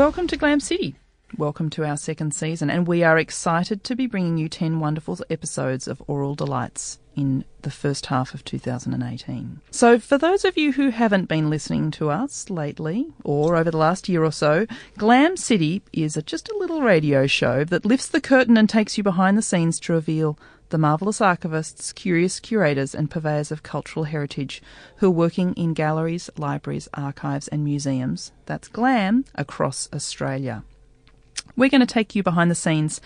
Welcome to Glam City. Welcome to our second season, and we are excited to be bringing you 10 wonderful episodes of Oral Delights in the first half of 2018. So, for those of you who haven't been listening to us lately or over the last year or so, Glam City is a, just a little radio show that lifts the curtain and takes you behind the scenes to reveal the marvellous archivists, curious curators, and purveyors of cultural heritage who are working in galleries, libraries, archives, and museums that's GLAM across Australia. We're going to take you behind the scenes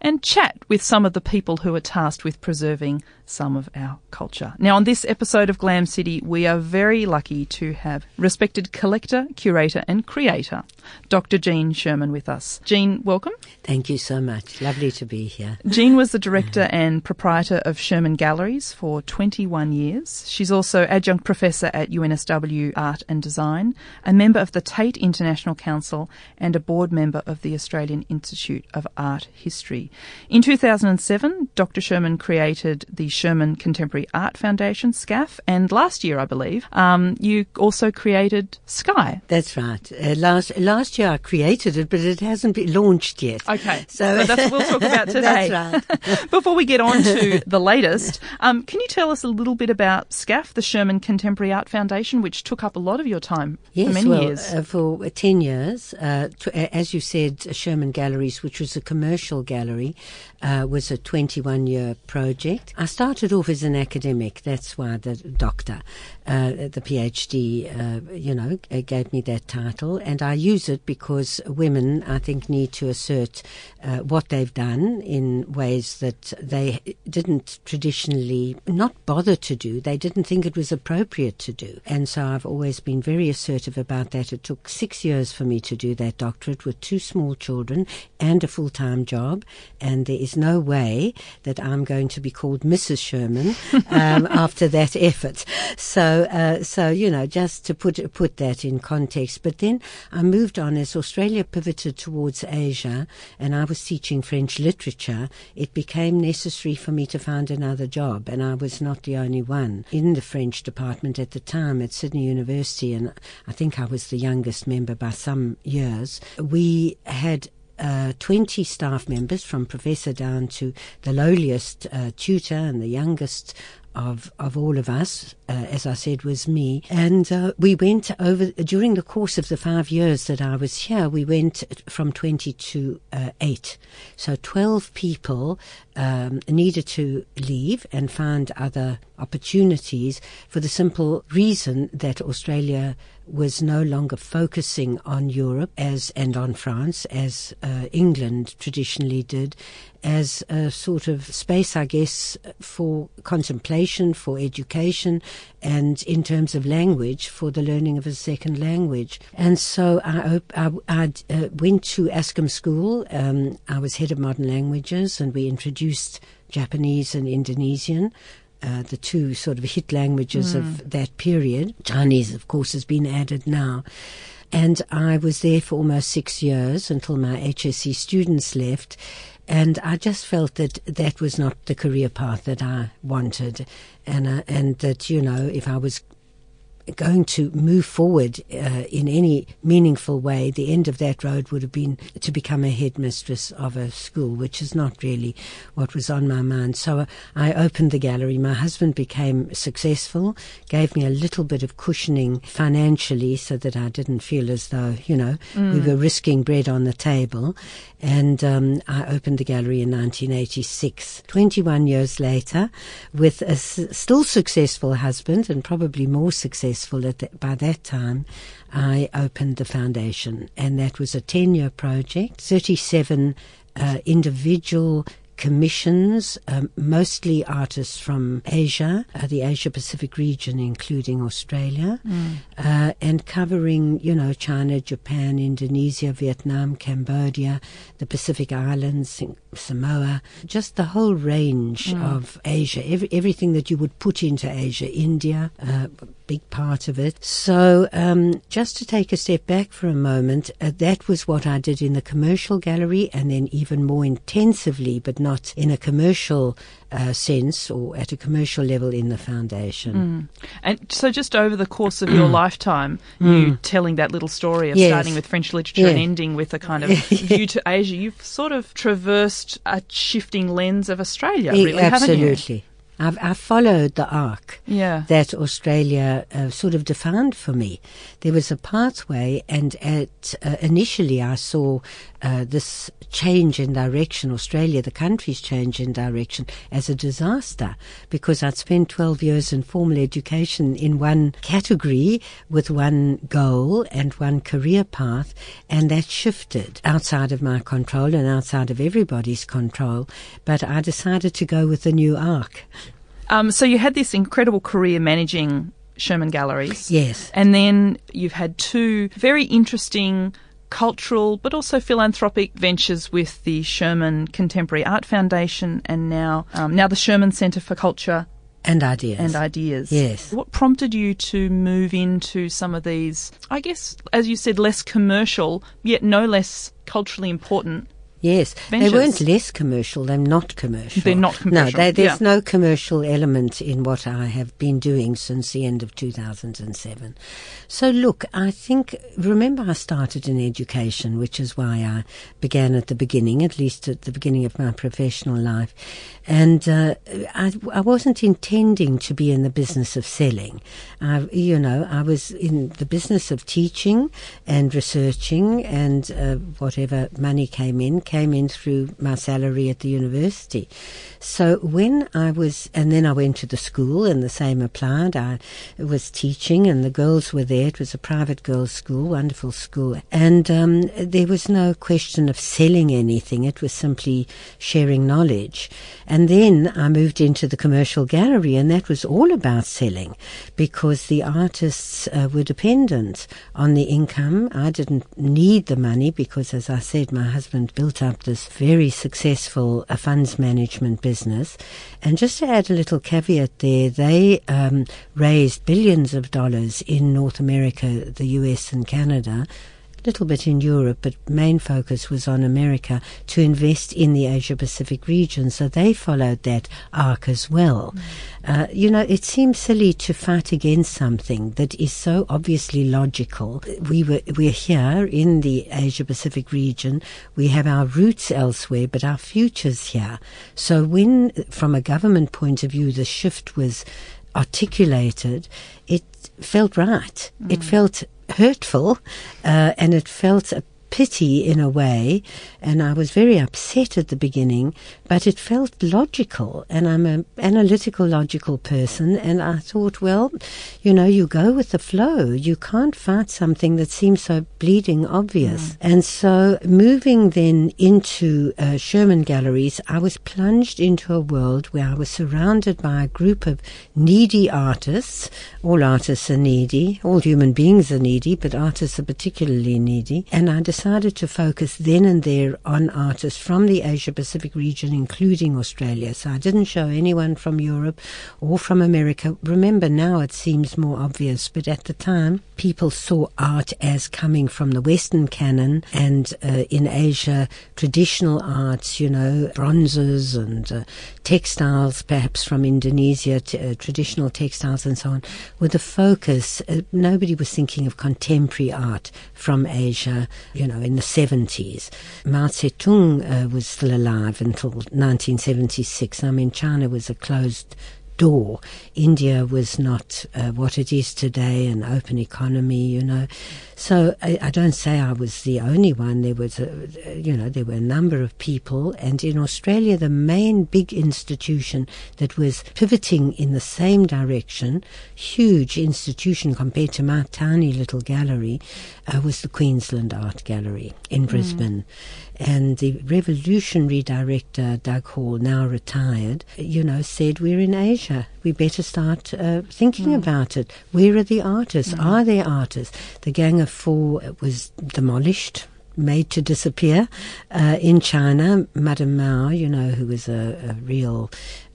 and chat with some of the people who are tasked with preserving some of our culture. Now, on this episode of Glam City, we are very lucky to have respected collector, curator, and creator, Dr. Gene Sherman, with us. Gene, welcome. Thank you so much. Lovely to be here. Gene was the director and proprietor of Sherman Galleries for 21 years. She's also adjunct professor at UNSW Art and Design, a member of the Tate International Council, and a board member of the Australian Institute of Art History. In 2007, Dr. Sherman created the Sherman Contemporary Art Foundation, SCAF, and last year, I believe, um, you also created Sky. That's right. Uh, last last year I created it, but it hasn't been launched yet. Okay, so, so that's what we'll talk about today. that's right. Before we get on to the latest, um, can you tell us a little bit about SCAF, the Sherman Contemporary Art Foundation, which took up a lot of your time yes, for many well, years? Uh, for 10 years, uh, to, as you said, Sherman Galleries, which was a commercial gallery uh, was a 21 year project. I started off as an academic, that's why the doctor, uh, the PhD, uh, you know, gave me that title. And I use it because women, I think, need to assert uh, what they've done in ways that they didn't traditionally not bother to do. They didn't think it was appropriate to do. And so I've always been very assertive about that. It took six years for me to do that doctorate with two small children and a full time job and there is no way that I'm going to be called Mrs. Sherman um, after that effort. So, uh, so you know, just to put put that in context. But then I moved on as Australia pivoted towards Asia, and I was teaching French literature. It became necessary for me to find another job, and I was not the only one in the French department at the time at Sydney University, and I think I was the youngest member by some years. We had uh, 20 staff members from professor down to the lowliest uh, tutor and the youngest of of all of us, uh, as I said, was me. And uh, we went over during the course of the five years that I was here. We went from twenty to uh, eight, so twelve people um, needed to leave and find other opportunities for the simple reason that Australia was no longer focusing on Europe as and on France as uh, England traditionally did, as a sort of space, I guess, for contemplation, for education, and in terms of language, for the learning of a second language. And so I, I, I uh, went to Ascham School. Um, I was head of modern languages, and we introduced Japanese and Indonesian. Uh, the two sort of hit languages mm. of that period. Chinese, of course, has been added now. And I was there for almost six years until my HSC students left. And I just felt that that was not the career path that I wanted. And, uh, and that, you know, if I was going to move forward uh, in any meaningful way, the end of that road would have been to become a headmistress of a school, which is not really what was on my mind. So uh, I opened the gallery. My husband became successful, gave me a little bit of cushioning financially so that I didn't feel as though, you know, mm. we were risking bread on the table. And um, I opened the gallery in 1986. 21 years later, with a s- still successful husband and probably more successful the, by that time, I opened the foundation. And that was a 10 year project, 37 uh, individual commissions, um, mostly artists from Asia, uh, the Asia Pacific region, including Australia, mm. uh, and covering, you know, China, Japan, Indonesia, Vietnam, Cambodia, the Pacific Islands, Samoa, just the whole range mm. of Asia, every, everything that you would put into Asia, India, uh, big part of it. So, um, just to take a step back for a moment, uh, that was what I did in the commercial gallery, and then even more intensively, but not in a commercial uh, sense or at a commercial level in the foundation. Mm. And so, just over the course of your lifetime, Mm. you telling that little story of Yes. starting with French literature Yeah. and ending with a kind of view to Asia, you've sort of traversed a shifting lens of Australia, really, haven't you? Absolutely. I've, I followed the arc Yeah. that Australia uh, sort of defined for me. There was a pathway, and at uh, initially I saw uh, this change in direction, Australia, the country's change in direction, as a disaster because I'd spent 12 years in formal education in one category with one goal and one career path, and that shifted outside of my control and outside of everybody's control. But I decided to go with the new arc. Um, so, you had this incredible career managing Sherman Galleries. Yes. And then you've had two very interesting cultural but also philanthropic ventures with the Sherman Contemporary Art Foundation and now um, now the Sherman Centre for Culture And ideas. and Ideas. Yes. What prompted you to move into some of these, I guess, as you said, less commercial, yet no less culturally important Yes, ventures. they weren't less commercial. They're not commercial. They're not commercial, No, they, there's yeah. no commercial element in what I have been doing since the end of 2007. So look, I think remember I started in education, which is why I began at the beginning, at least at the beginning of my professional life, and uh, I, I wasn't intending to be in the business of selling. I, you know, I was in the business of teaching and researching, and uh, whatever money came in came in through my salary at the university. So when I was, and then I went to the school, and the same applied. I was teaching, and the girls were there. It was a private girls' school, wonderful school, and um, there was no question of selling anything. It was simply sharing knowledge. And then I moved into the commercial gallery, and that was all about selling, because the artists uh, were dependent on the income. I didn't need the money because, as I said, my husband built up this very successful uh, funds management business. And just to add a little caveat there, they um, raised billions of dollars in North America, the US, and Canada. Little bit in Europe, but main focus was on America to invest in the Asia Pacific region. So they followed that arc as well. Uh, you know, it seems silly to fight against something that is so obviously logical. We were we're here in the Asia Pacific region. We have our roots elsewhere, but our futures here. So when, from a government point of view, the shift was articulated, it felt right. It felt hurtful, uh, and it felt a pity in a way. And I was very upset at the beginning, but it felt logical. And I'm an analytical, logical person. And I thought, well, you know, you go with the flow. You can't fight something that seems so bleeding obvious. And so moving then into uh, Sherman Galleries, I was plunged into a world where I was surrounded by a group of needy artists. All artists are needy. All human beings are needy, but artists are particularly needy. And I decided to focus then and there on artists from the Asia Pacific region, including Australia. So I didn't show anyone from Europe or from America. Remember, now it seems more obvious, but at the time, people saw art as coming from the Western canon and uh, in Asia, traditional arts, you know, bronzes and uh, textiles, perhaps from Indonesia, t- uh, traditional textiles and so on, were the focus. Uh, nobody was thinking of contemporary art from Asia, you know, in the 70s. Mao Zedong uh, was still alive until 1976. I mean, China was a closed door. India was not uh, what it is today, an open economy, you know. So I, I don't say I was the only one. There was, a, you know, there were a number of people, and in Australia, the main big institution that was pivoting in the same direction, huge institution compared to my tiny little gallery, uh, was the Queensland Art Gallery in Brisbane. And the revolutionary director, Doug Hall, now retired, you know, said, We're in Asia. We better start uh, thinking about it. Where are the artists? Are there artists? The Gang of Four was demolished. Made to disappear uh, in China. Madame Mao, you know, who was a, a real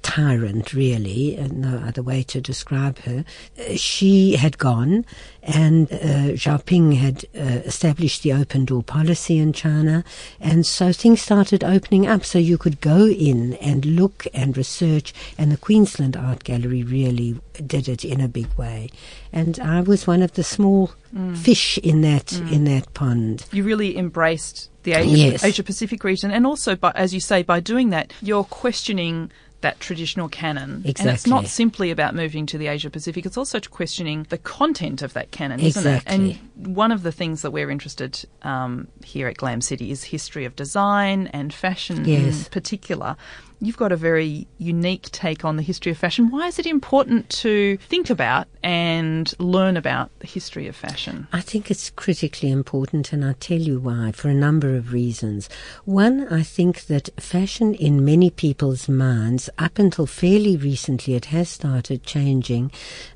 tyrant, really, no other way to describe her. Uh, she had gone, and uh, Xiaoping had uh, established the open door policy in China, and so things started opening up. So you could go in and look and research, and the Queensland Art Gallery really did it in a big way. And I was one of the small mm. fish in that mm. in that pond. You really embraced the Asia, yes. Asia Pacific region, and also, by, as you say, by doing that, you're questioning that traditional canon. Exactly. And it's not simply about moving to the Asia Pacific, it's also questioning the content of that canon, isn't exactly. it? And one of the things that we're interested um, here at Glam City is history of design and fashion yes. in particular. You've got a very unique take on the history of fashion. Why is it important to think about and learn about the history of fashion? I think it's critically important, and I'll tell you why, for a number of reasons. One, I think that fashion in many people's minds, up until fairly recently, it has started changing,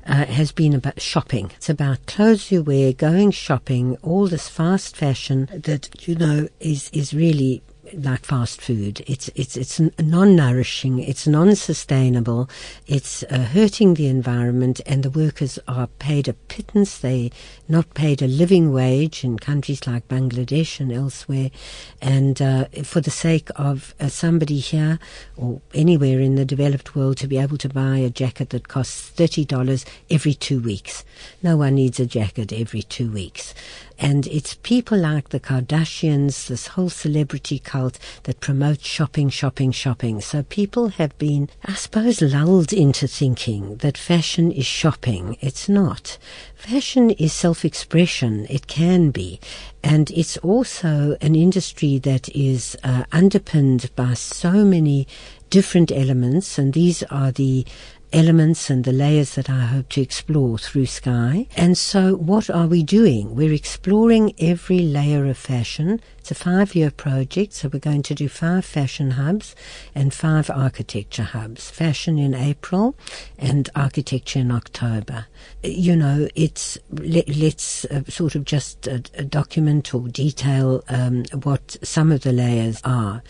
uh, has been about shopping. It's about clothes you wear, going shopping, all this fast fashion that, you know, is, is really like fast food. It's it's it's non-nourishing. It's non-sustainable. It's uh, hurting the environment, and the workers are paid a pittance. They not paid a living wage in countries like Bangladesh and elsewhere, and uh, for the sake of uh, somebody here or anywhere in the developed world to be able to buy a jacket that costs thirty dollars every two weeks. No one needs a jacket every two weeks. And it's people like the Kardashians, this whole celebrity cult that promotes shopping, shopping, shopping. So people have been, I suppose, lulled into thinking that fashion is shopping. It's not. Fashion is self expression. It can be. And it's also an industry that is uh, underpinned by so many different elements, and these are the elements and the layers that I hope to explore through Sky. And so, what are we doing? We're exploring every layer of fashion. It's a five year project, so we're going to do five fashion hubs and five architecture hubs. Fashion in April and architecture in October. You know, it's let, us uh, sort of just uh, document or detail um, what some of the layers are.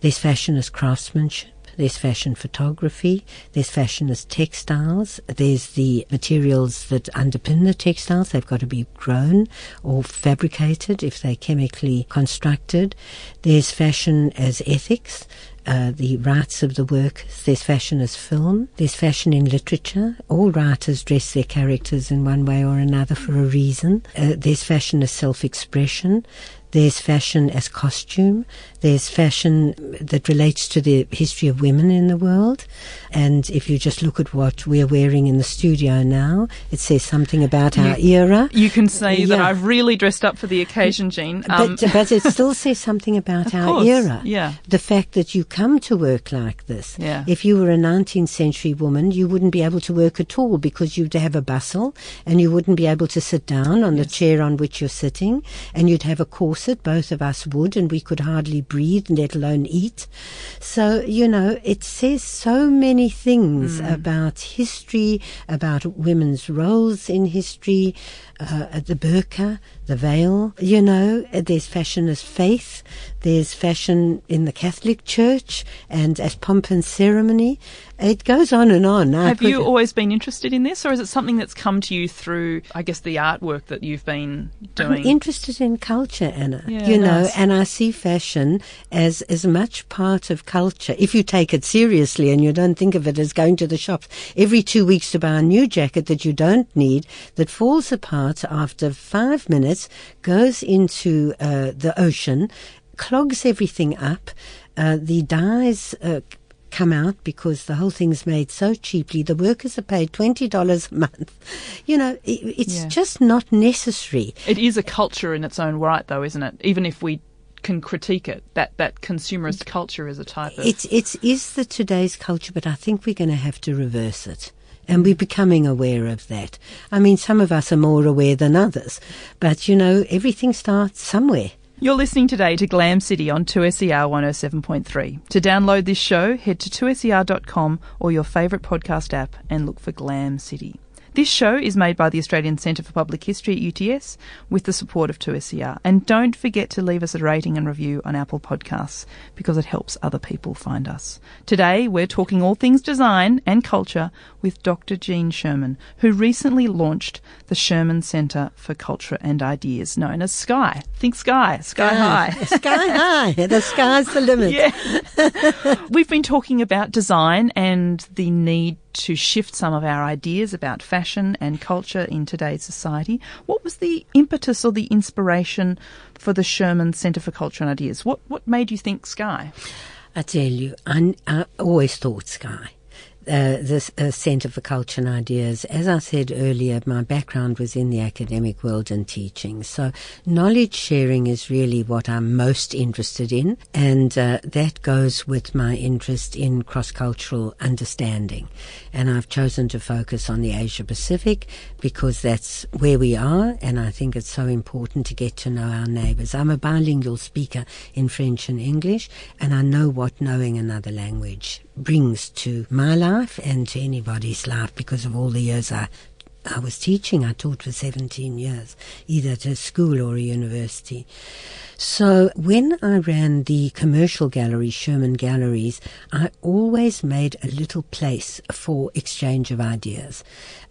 There's fashion as craftsmanship there's fashion photography, there's fashion as textiles, there's the materials that underpin the textiles. They've got to be grown or fabricated if they're chemically constructed. There's fashion as ethics. Uh, the rights of the workers. There's fashion as film. There's fashion in literature. All writers dress their characters in one way or another for a reason. Uh, there's fashion as self-expression. There's fashion as costume. There's fashion that relates to the history of women in the world. And if you just look at what we're wearing in the studio now, it says something about you, our era. You can say yeah. that I've really dressed up for the occasion, Gene. Um, but, but it still says something about our course, era. Yeah. The fact that you come to work like this. Yeah. If you were a 19th century woman, you wouldn't be able to work at all because you'd have a bustle and you wouldn't be able to sit down on yes. the chair on which you're sitting and you'd have a corset. Both of us would, and we could hardly breathe, let alone eat. So, you know, it says so many things mm. about history, about women's roles in history, uh, the burqa, the veil. You know, there's fashion as faith, there's fashion in the Catholic Church, and as pomp and ceremony. It goes on and on. Have you always been interested in this, or is it something that's come to you through, I guess, the artwork that you've been doing? I'm interested in culture, Anna. Yeah, you know, nice. and I see fashion as as much part of culture. If you take it seriously and you don't think of it as going to the shops every two weeks to buy a new jacket that you don't need, that falls apart after five minutes, goes into uh, the ocean, clogs everything up. Uh, the dyes uh, come out because the whole thing's made so cheaply. The workers are paid $20 a month. You know, it, it's yeah. just not necessary. It is a culture in its own right, though, isn't it? Even if we can critique it, that, that consumerist culture is a type of. It's, it's is the today's culture, but I think we're going to have to reverse it. And we're becoming aware of that. I mean, some of us are more aware than others, but you know, everything starts somewhere. You're listening today to Glam City on 2SER 107.3. To download this show, head to 2SER.com or your favourite podcast app and look for Glam City. This show is made by the Australian Centre for Public History at UTS with the support of 2SER. And don't forget to leave us a rating and review on Apple Podcasts because it helps other people find us. Today, we're talking all things design and culture with Dr. Gene Sherman, who recently launched the Sherman Centre for Culture and Ideas, known as SKY. Think Sky, Sky High. sky High. The sky's the limit. Yeah. We've been talking about design and the need to shift some of our ideas about fashion and culture in today's society. What was the impetus or the inspiration for the Sherman Centre for Culture and Ideas? What what made you think Sky? I tell you, I, I always thought Sky uh, the uh, Centre for Culture and Ideas. As I said earlier, my background was in the academic world and teaching. So knowledge sharing is really what I'm most interested in. And uh, that goes with my interest in cross-cultural understanding. And I've chosen to focus on the Asia Pacific because that's where we are. And I think it's so important to get to know our neighbours. I'm a bilingual speaker in French and English, and I know what knowing another language brings to my life and to anybody's life because of all the years I I was teaching. I taught for 17 years, either at a school or a university. So when I ran the commercial gallery, Sherman Galleries, I always made a little place for exchange of ideas.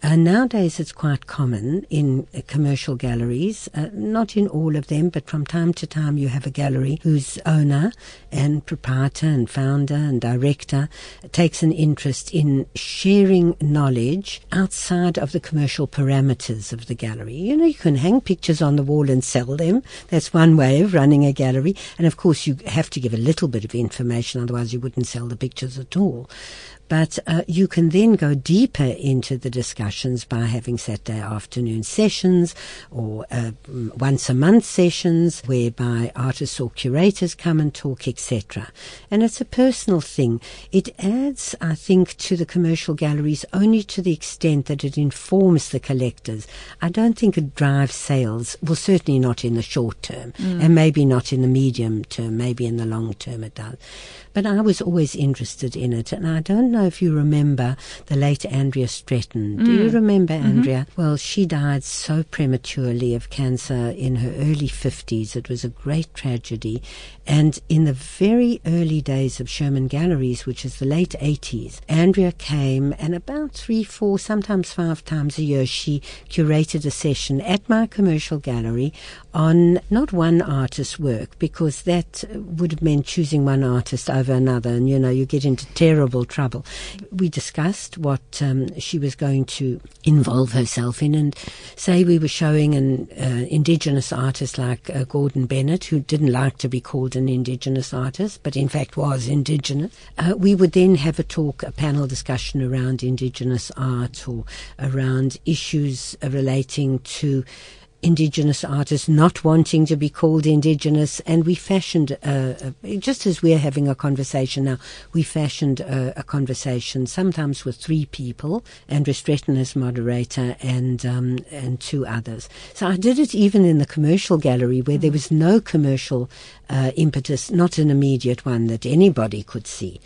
Uh, nowadays, it's quite common in uh, commercial galleries, uh, not in all of them, but from time to time you have a gallery whose owner and proprietor and founder and director takes an interest in sharing knowledge outside of the commercial parameters of the gallery. You know, you can hang pictures on the wall and sell them. That's one way of running a gallery. And of course, you have to give a little bit of information, otherwise, you wouldn't sell the pictures at all. But uh, you can then go deeper into the discussions by having Saturday afternoon sessions or uh, once a month sessions whereby artists or curators come and talk, etc. And it's a personal thing. It adds, I think, to the commercial galleries only to the extent that it informs the collectors. I don't think it drives sales, well, certainly not in the short term, mm. and maybe not in the medium term, maybe in the long term it does. But I was always interested in it, and I don't know if you remember the late Andrea Stretton. Mm. Do you mm. remember mm-hmm. Andrea? Well, she died so prematurely of cancer in her early 50s. It was a great tragedy. And in the very early days of Sherman Galleries, which is the late 80s, Andrea came and about three, four, sometimes five times a year, she curated a session at my commercial gallery on not one artist's work, because that would have meant choosing one artist over another, and you know, you get into terrible trouble. We discussed what um, she was going to involve herself in, and say we were showing an uh, indigenous artist like uh, Gordon Bennett, who didn't like to be called an indigenous artist, but in fact was indigenous. Uh, we would then have a talk, a panel discussion around indigenous art or around issues relating to indigenous artists not wanting to be called indigenous, and we fashioned, a, a, just as we're having a conversation now, we fashioned a, a conversation sometimes with three people, Andrea Stretton as moderator, and um, and two others. So I did it even in the commercial gallery where there was no commercial uh, impetus, not an immediate one that anybody could see.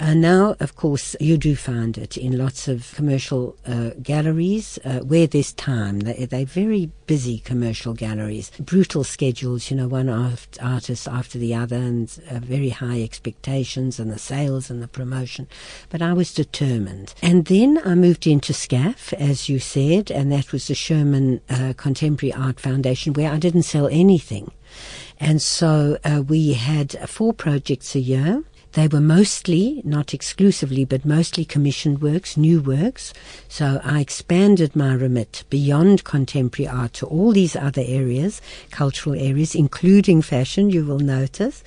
Uh, now, of course, you do find it in lots of commercial uh, galleries uh, where there's time. They, they're very busy commercial galleries, brutal schedules, you know, one artist after the other, and uh, very high expectations, and the sales and the promotion. But I was determined. And then I moved into SCAF, as you said, and that was the Sherman uh, Contemporary Art Foundation, where I didn't sell anything. And so uh, we had four projects a year. They were mostly, not exclusively, but mostly commissioned works, new works. So I expanded my remit beyond contemporary art to all these other areas, cultural areas, including fashion, you will notice.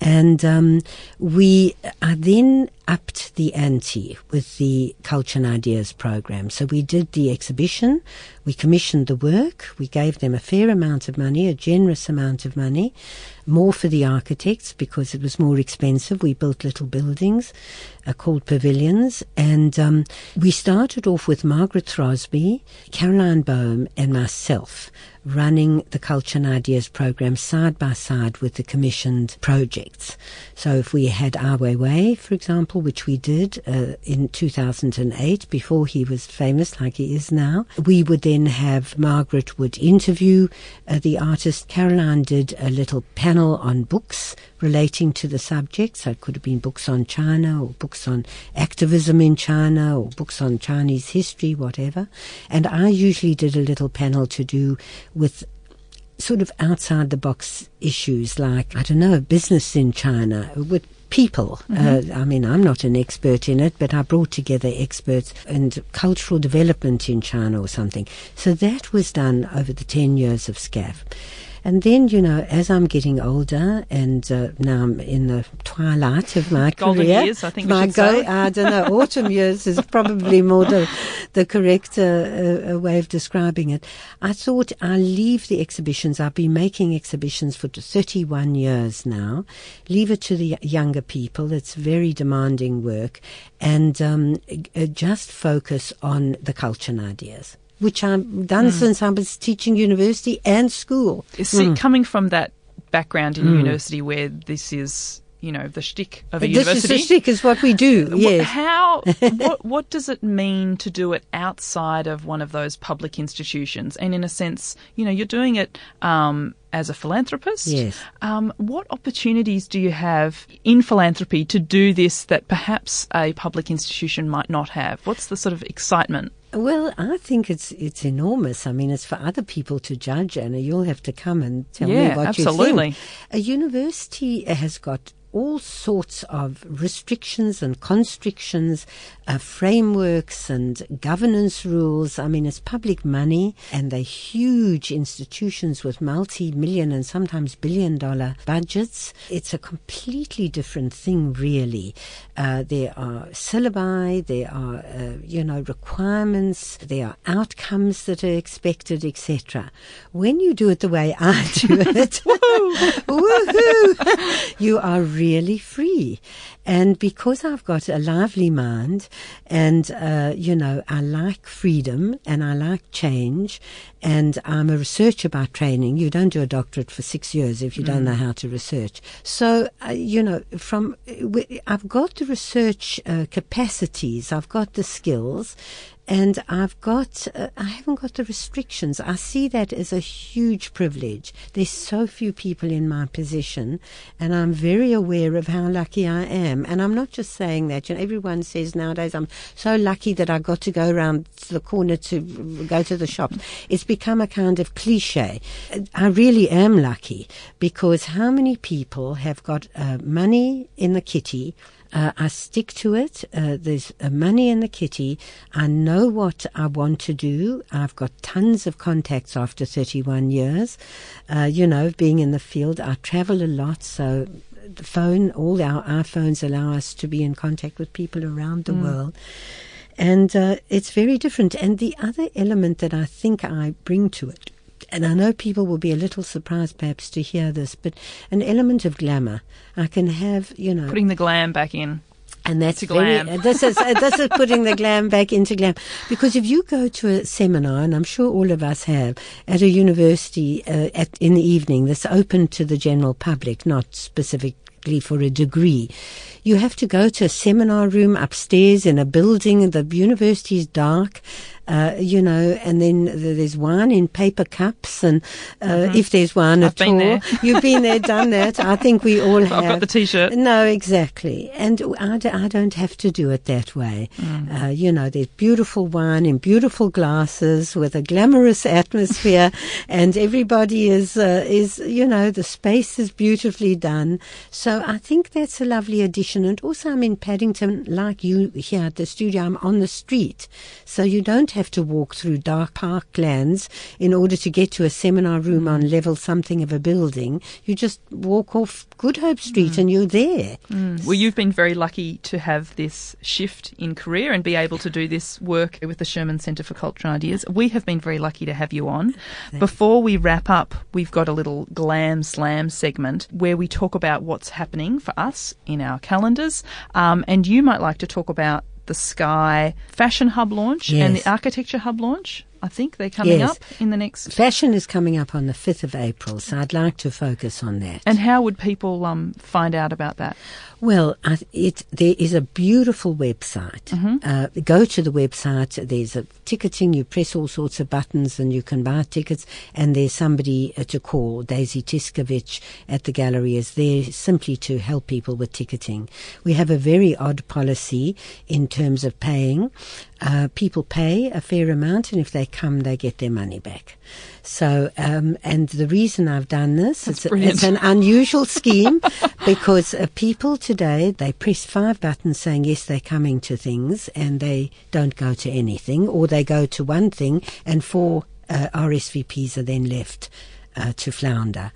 And um, we are then upped the ante with the Culture and Ideas program. So we did the exhibition, We commissioned the work. We gave them a fair amount of money, a generous amount of money, more for the architects because it was more expensive. We built little buildings uh, called pavilions, and um, we started off with Margaret Throsby, Caroline Baum, and myself running the Culture and Ideas program side by side with the commissioned projects. So if we had Ai Weiwei, for example, which we did uh, in 2008 before he was famous like he is now, we would then have Margaret would interview uh, the artist. Caroline did a little panel on books relating to the subject. So it could have been books on China or books on activism in China or books on Chinese history, whatever. And I usually did a little panel to do with sort of outside the box issues like, I don't know, business in China with people. Mm-hmm. Uh, I mean, I'm not an expert in it, but I brought together experts and cultural development in China or something. So that was done over the 10 years of SCAF. And then, you know, as I'm getting older and uh, now I'm in the twilight of my Golden career. years, I think my go. I don't know, autumn years is probably more the, the correct uh, uh, way of describing it. I thought I'll leave the exhibitions. I've been making exhibitions for 31 years now. Leave it to the younger people. It's very demanding work and um, uh, just focus on the culture and ideas which I've done mm. since I was teaching university and school. See, mm. coming from that background in mm. university where this is you know the shtick of a this university. This is the shtick, is what we do. Yes. How? what? What does it mean to do it outside of one of those public institutions? And in a sense, you know, you're doing it um, as a philanthropist. Yes. Um, what opportunities do you have in philanthropy to do this that perhaps a public institution might not have? What's the sort of excitement? Well, I think it's it's enormous. I mean, it's for other people to judge, Anna. You'll have to come and tell yeah, me what absolutely. you think. A university has got all sorts of restrictions and constrictions, uh, frameworks and governance rules. I mean, it's public money and they're huge institutions with multi-million and sometimes billion dollar budgets. It's a completely different thing, really. Uh, there are syllabi, there are, uh, you know, requirements, there are outcomes that are expected, etc. When you do it the way I do it, woohoo, you are really free. And because I've got a lively mind and, uh, you know, I like freedom and I like change and I'm a researcher by training. You don't do a doctorate for six years if you mm. don't know how to research. So, uh, you know, from, I've got the research uh, capacities, I've got the skills, and I've got, uh, I haven't got the restrictions. I see that as a huge privilege. There's so few people in my position, and I'm very aware of how lucky I am. And I'm not just saying that. You know, everyone says nowadays I'm so lucky that I got to go around the corner to go to the shops. It's become a kind of cliche. I really am lucky because how many people have got uh, money in the kitty? Uh, I stick to it. Uh, there's uh, money in the kitty. I know what I want to do. I've got tons of contacts after 31 years. Uh, you know, being in the field, I travel a lot, so the phone, all our iPhones allow us to be in contact with people around the mm. world. And uh, it's very different. And the other element that I think I bring to it and I know people will be a little surprised perhaps to hear this, but an element of glamour. I can have, you know. Putting the glam back in. And that's very, uh, this is uh, this is putting the glam back into glam because if you go to a seminar, and I'm sure all of us have at a university uh, at in the evening that's open to the general public, not specifically for a degree, you have to go to a seminar room upstairs in a building. The university is dark. Uh, you know, and then there's wine in paper cups, and uh, mm-hmm. if there's wine I've at all, you've been there, done that. I think we all have. I've got the t-shirt. No, exactly, and I d- I don't have to do it that way. Mm. Uh, you know, there's beautiful wine in beautiful glasses with a glamorous atmosphere, and everybody is uh, is you know the space is beautifully done. So I think that's a lovely addition, and also I'm in Paddington, like you here at the studio. I'm on the street, so you don't have have to walk through dark parklands in order to get to a seminar room on mm. level something of a building. You just walk off Good Hope Street and you're there. Mm. Well, you've been very lucky to have this shift in career and be able to do this work with the Sherman Centre for Culture and Ideas. We have been very lucky to have you on. Before we wrap up, we've got a little glam slam segment where we talk about what's happening for us in our calendars. Um, and you might like to talk about the Sky Fashion Hub launch and the Architecture Hub launch. I think they're coming Yes. up in the next. Fashion is coming up on the 5th of April, so I'd like to focus on that. And how would people um, find out about that? Well, it, there is a beautiful website. Uh, go to the website. There's a ticketing. You press all sorts of buttons and you can buy tickets. And there's somebody uh, to call. Daisy Tiskovich at the gallery is there simply to help people with ticketing. We have a very odd policy in terms of paying. Uh, people pay a fair amount, and if they come, they get their money back. So, um, and the reason I've done this, it's, it's an unusual scheme because uh, people today they press five buttons saying yes they're coming to things and they don't go to anything or they go to one thing and four uh, RSVPs are then left uh, to flounder.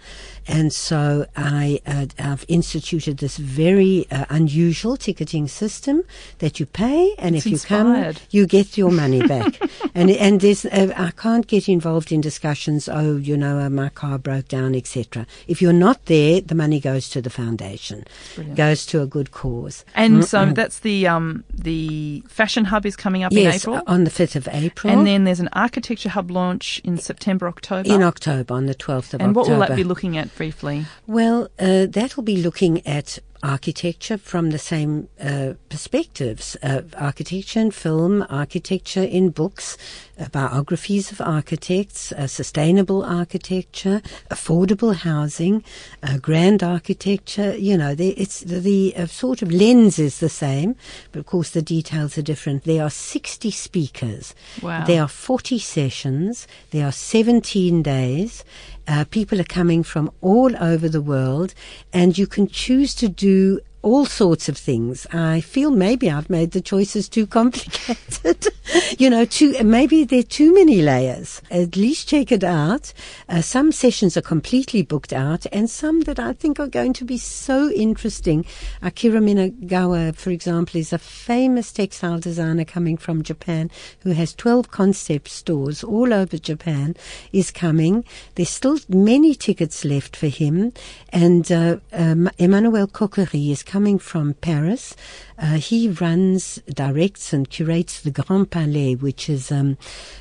And so I, uh, I've instituted this very uh, unusual ticketing system that you pay, and It's if you inspired. come, you get your money back. and and there's uh, I can't get involved in discussions. Oh, you know, uh, my car broke down, etc. If you're not there, the money goes to the foundation, Brilliant. goes to a good cause. And so that's the um, the Fashion Hub is coming up in April. on the fifth of April, And then there's an architecture hub launch in September, October. in October, on the twelfth of October. and what will that be looking at briefly? Well, uh, that will be looking at architecture from the same uh, perspectives uh, architecture in film, architecture in books, uh, biographies of architects, uh, sustainable architecture, affordable housing, uh, grand architecture. You know, the, it's the, the uh, sort of lens is the same, but of course the details are different. There are 60 speakers. Wow. There are 40 sessions. There are 17 days. Uh, people are coming from all over the world, and you can choose to do all sorts of things. I feel maybe I've made the choices too complicated. you know, too maybe there are too many layers. At least check it out. Uh, some sessions are completely booked out, and some that I think are going to be so interesting. Akira Minagawa, for example, is a famous textile designer coming from Japan who has 12 concept stores all over Japan, is coming. There's still many tickets left for him. And uh, um, Emmanuel Coquery is coming from Paris. Uh, he runs, directs, and curates the Grand Palais, which is um,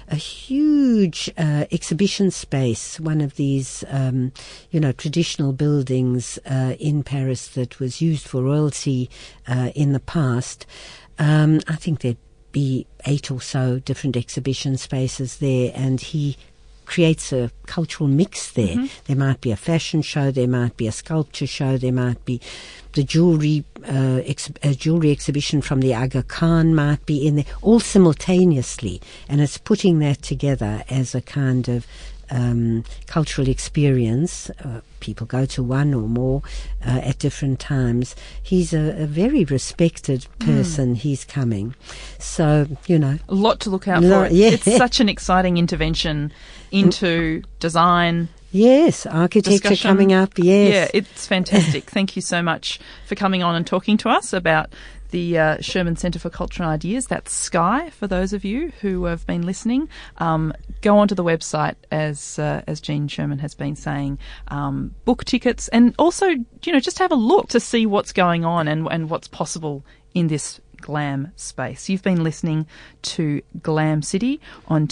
a huge uh, exhibition space, one of these, um, you know, traditional buildings uh, in Paris that was used for royalty uh, in the past. Um, I think there'd be eight or so different exhibition spaces there, and he creates a cultural mix there. There might be a fashion show, there might be a sculpture show, there might be the jewelry uh, ex- a jewelry exhibition from the Aga Khan might be in there, all simultaneously, and it's putting that together as a kind of um, cultural experience. Uh, people go to one or more uh, at different times. He's a, a very respected person. He's coming, so you know. A lot to look out Lot- for. yeah. It's such an exciting intervention into design. Yes, architecture Discussion. coming up. Yes, Yeah, it's fantastic. Thank you so much for coming on and talking to us about the uh, Sherman Centre for Culture and Ideas. That's Sky for those of you who have been listening. Um, go onto the website as uh, as Gene Sherman has been saying. Um, book tickets and also you know just have a look to see what's going on and and what's possible in this glam space. You've been listening to Glam City on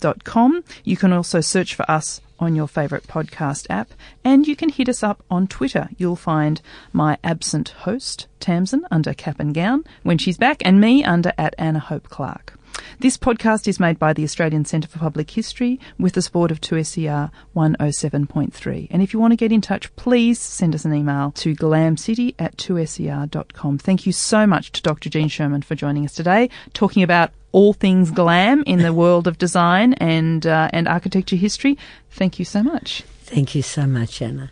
2ser.com. You can also search for us on your favourite podcast app, and you can hit us up on Twitter. You'll find my absent host, Tamson, under cap and gown when she's back, and me under at Anna Hope Clark. This podcast is made by the Australian Centre for Public History with the support of 2SER 107.3. And if you want to get in touch, please send us an email to glamcity at 2ser.com. Thank you so much to Dr. Gene Sherman for joining us today, talking about all things glam in the world of design and, uh, and architecture history. Thank you so much. Thank you so much, Anna.